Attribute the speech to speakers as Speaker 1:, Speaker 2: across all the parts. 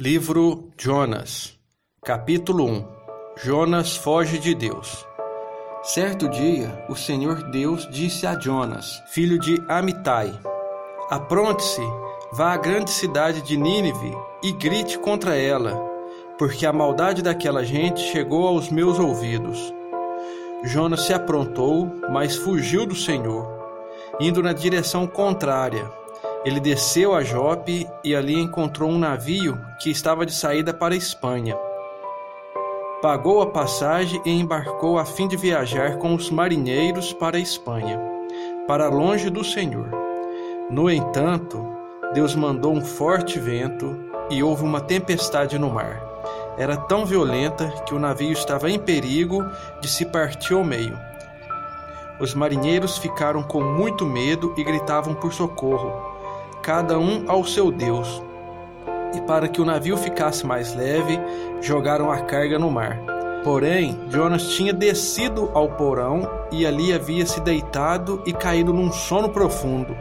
Speaker 1: Livro Jonas, capítulo 1 Jonas foge de Deus. Certo dia, o Senhor Deus disse a Jonas, filho de Amitai: Apronte-se, vá à grande cidade de Nínive e grite contra ela, porque a maldade daquela gente chegou aos meus ouvidos. Jonas se aprontou, mas fugiu do Senhor, indo na direção contrária ele desceu a Jope e ali encontrou um navio que estava de saída para a Espanha. Pagou a passagem e embarcou a fim de viajar com os marinheiros para a Espanha, para longe do Senhor. No entanto, Deus mandou um forte vento e houve uma tempestade no mar. Era tão violenta que o navio estava em perigo de se partir ao meio. Os marinheiros ficaram com muito medo e gritavam por socorro cada um ao seu Deus. E para que o navio ficasse mais leve, jogaram a carga no mar. Porém, Jonas tinha descido ao porão e ali havia se deitado e caído num sono profundo.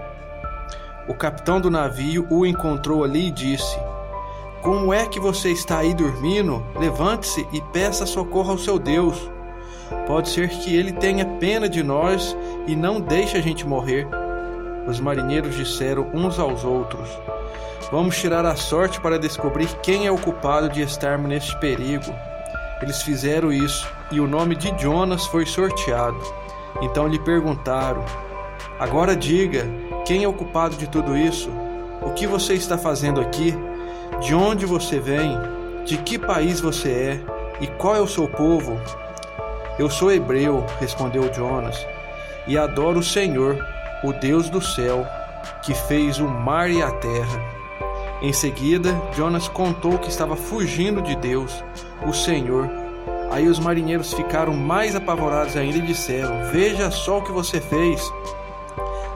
Speaker 1: O capitão do navio o encontrou ali e disse: Como é que você está aí dormindo? Levante-se e peça socorro ao seu Deus. Pode ser que ele tenha pena de nós e não deixe a gente morrer. Os marinheiros disseram uns aos outros: Vamos tirar a sorte para descobrir quem é o culpado de estarmos neste perigo. Eles fizeram isso e o nome de Jonas foi sorteado. Então lhe perguntaram: Agora diga, quem é o culpado de tudo isso? O que você está fazendo aqui? De onde você vem? De que país você é? E qual é o seu povo? Eu sou hebreu, respondeu Jonas, e adoro o Senhor, o Deus do céu, que fez o mar e a terra. Em seguida, Jonas contou que estava fugindo de Deus, o Senhor. Aí os marinheiros ficaram mais apavorados ainda e disseram: Veja só o que você fez.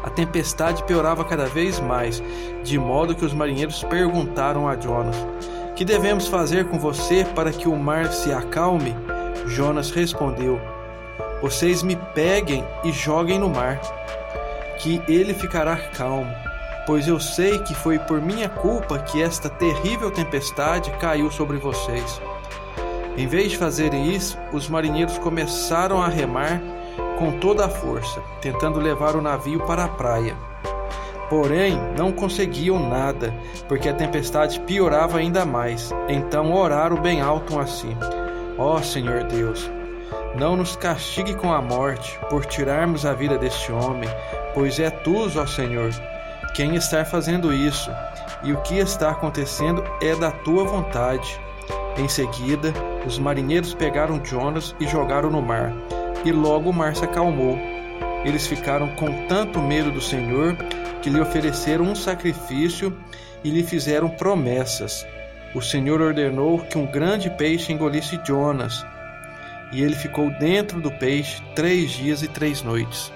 Speaker 1: A tempestade piorava cada vez mais, de modo que os marinheiros perguntaram a Jonas: Que devemos fazer com você para que o mar se acalme? Jonas respondeu: Vocês me peguem e joguem no mar que ele ficará calmo, pois eu sei que foi por minha culpa que esta terrível tempestade caiu sobre vocês. Em vez de fazerem isso, os marinheiros começaram a remar com toda a força, tentando levar o navio para a praia. Porém, não conseguiam nada, porque a tempestade piorava ainda mais. Então oraram bem alto assim: Ó oh, Senhor Deus, não nos castigue com a morte por tirarmos a vida deste homem, pois é tu, ó Senhor, quem está fazendo isso, e o que está acontecendo é da tua vontade. Em seguida, os marinheiros pegaram Jonas e jogaram no mar, e logo o mar se acalmou. Eles ficaram com tanto medo do Senhor que lhe ofereceram um sacrifício e lhe fizeram promessas. O Senhor ordenou que um grande peixe engolisse Jonas, e ele ficou dentro do peixe três dias e três noites.